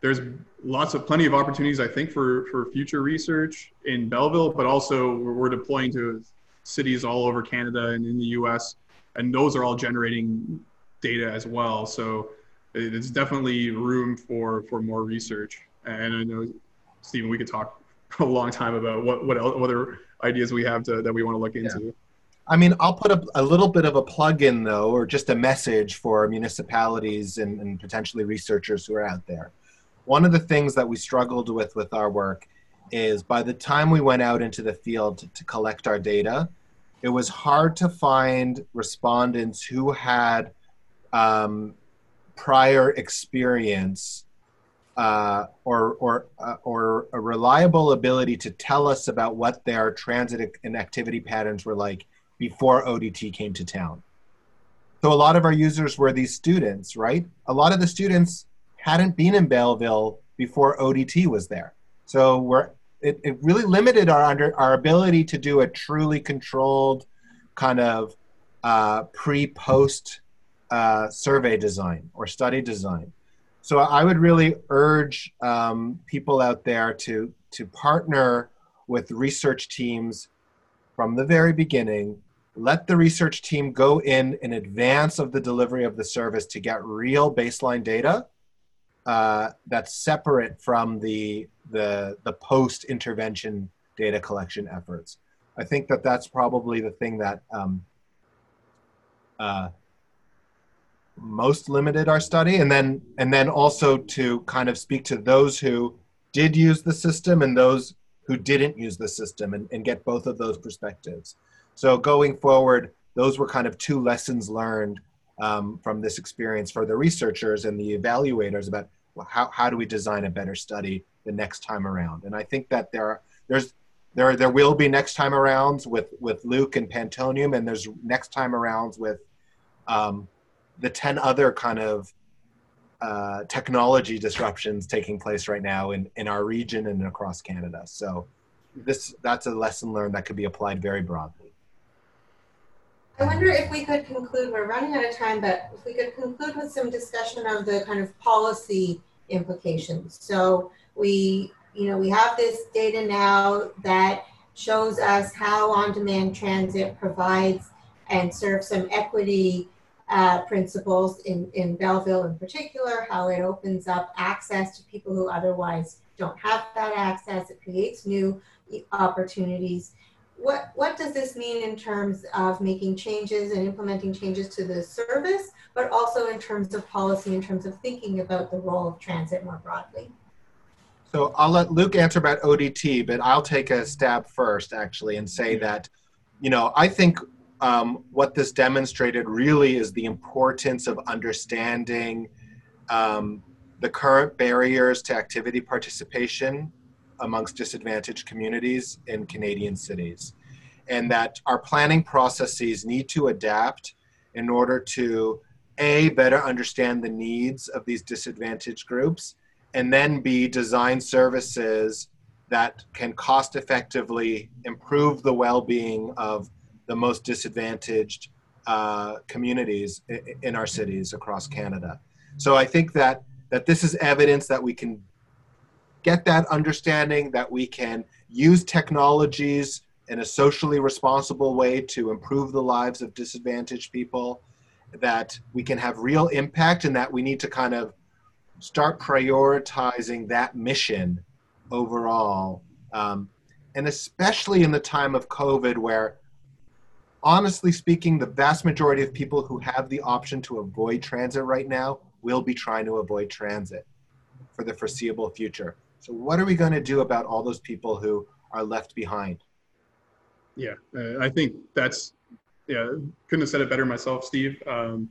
there's lots of plenty of opportunities, I think, for for future research in Belleville, but also we're deploying to cities all over Canada and in the U.S., and those are all generating data as well. So it's definitely room for for more research. And I know, Stephen, we could talk a long time about what what, else, what other ideas we have to, that we want to look into. Yeah. I mean, I'll put a, a, little bit of a plug in though, or just a message for municipalities and, and potentially researchers who are out there. One of the things that we struggled with with our work is by the time we went out into the field to, to collect our data, it was hard to find respondents who had um, prior experience uh, or or uh, or a reliable ability to tell us about what their transit and activity patterns were like before ODT came to town. So a lot of our users were these students, right? A lot of the students hadn't been in Belleville before ODT was there. So we're it, it really limited our under our ability to do a truly controlled kind of uh, pre-post uh, survey design or study design. So I would really urge um, people out there to to partner with research teams from the very beginning. Let the research team go in in advance of the delivery of the service to get real baseline data uh, that's separate from the the the post intervention data collection efforts. I think that that's probably the thing that um, uh, most limited our study, and then and then also to kind of speak to those who did use the system and those who didn't use the system, and, and get both of those perspectives. So going forward, those were kind of two lessons learned um, from this experience for the researchers and the evaluators about well, how, how do we design a better study the next time around. And I think that there are, there's there there will be next time arounds with with Luke and Pantonium, and there's next time arounds with um, the ten other kind of uh, technology disruptions taking place right now in in our region and across Canada. So this that's a lesson learned that could be applied very broadly. I wonder if we could conclude, we're running out of time, but if we could conclude with some discussion of the kind of policy implications. So we, you know, we have this data now that shows us how on-demand transit provides and serves some equity uh, principles in, in Belleville in particular, how it opens up access to people who otherwise don't have that access. It creates new opportunities what what does this mean in terms of making changes and implementing changes to the service, but also in terms of policy, in terms of thinking about the role of transit more broadly? So I'll let Luke answer about ODT, but I'll take a stab first, actually, and say that, you know, I think um, what this demonstrated really is the importance of understanding um, the current barriers to activity participation amongst disadvantaged communities in Canadian cities. And that our planning processes need to adapt in order to A, better understand the needs of these disadvantaged groups, and then B, design services that can cost effectively improve the well being of the most disadvantaged uh, communities in our cities across Canada. So I think that that this is evidence that we can get that understanding that we can use technologies in a socially responsible way to improve the lives of disadvantaged people, that we can have real impact, and that we need to kind of start prioritizing that mission overall. Um, and especially in the time of COVID, where honestly speaking, the vast majority of people who have the option to avoid transit right now will be trying to avoid transit for the foreseeable future. So what are we going to do about all those people who are left behind? Yeah, uh, I think that's yeah. Couldn't have said it better myself, Steve. Um,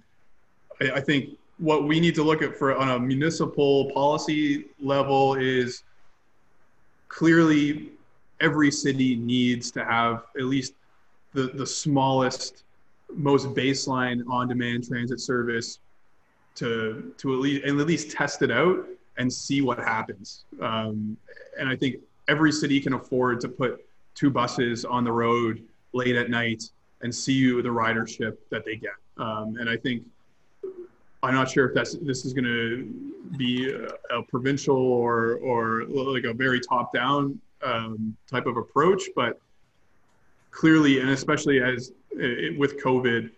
I, I think what we need to look at for on a municipal policy level is clearly every city needs to have at least the, the smallest, most baseline on-demand transit service to to at least at least test it out and see what happens. Um, and I think every city can afford to put two buses on the road late at night and see you the ridership that they get. Um, and I think I'm not sure if that's this is going to be a, a, provincial or or like a very top down um, type of approach, but clearly, and especially as it, with COVID,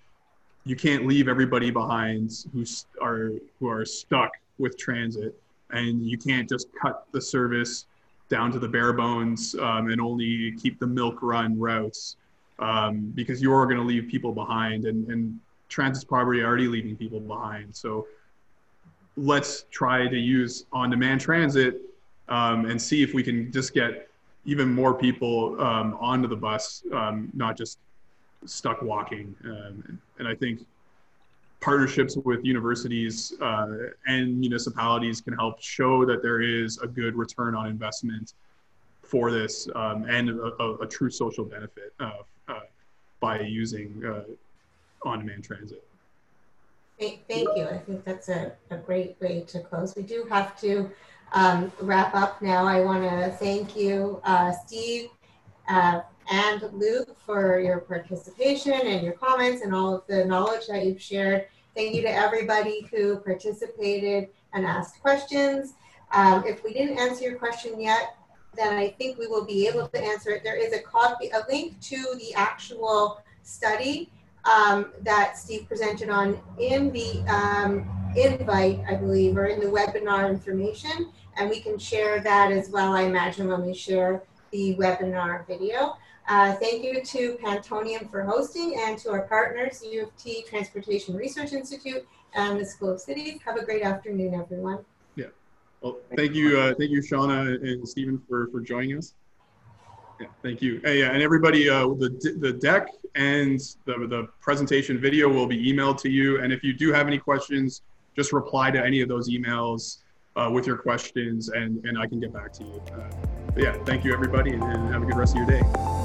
you can't leave everybody behind who are who are stuck with transit. And you can't just cut the service down to the bare bones um, and only keep the milk run routes um, because you're going to leave people behind and, and transit's probably already leaving people behind. So let's try to use on-demand transit um, and see if we can just get even more people um, onto the bus um, not just stuck walking um, and i think partnerships with universities uh, and municipalities can help show that there is a good return on investment for this um, and a, a, a, true social benefit uh, uh, by using uh, on-demand transit. Thank, you. I think that's a, a great way to close. We do have to um, wrap up now, I want to thank you, uh, Steve uh, and Luke, for your participation and your comments and all of the knowledge that you've shared. Thank you to everybody who participated and asked questions. Um, if we didn't answer your question yet, then I think we will be able to answer it. There is a copy, a link to the actual study um, that Steve presented on in the um, invite, I believe, or in the webinar information. And we can share that as well, I imagine, when we share the webinar video. Uh, thank you to Pantonium for hosting and to our partners, U of T Transportation Research Institute and the School of Cities. Have a great afternoon, everyone. Yeah. Well, thank you, uh, thank you, Shauna and Stephen, for for joining us. Yeah, thank you. Hey, yeah and everybody, uh, the the deck and the the presentation video will be emailed to you. And if you do have any questions, just reply to any of those emails uh, with your questions, and and I can get back to you. Uh, yeah, thank you, everybody, and, and have a good rest of your day.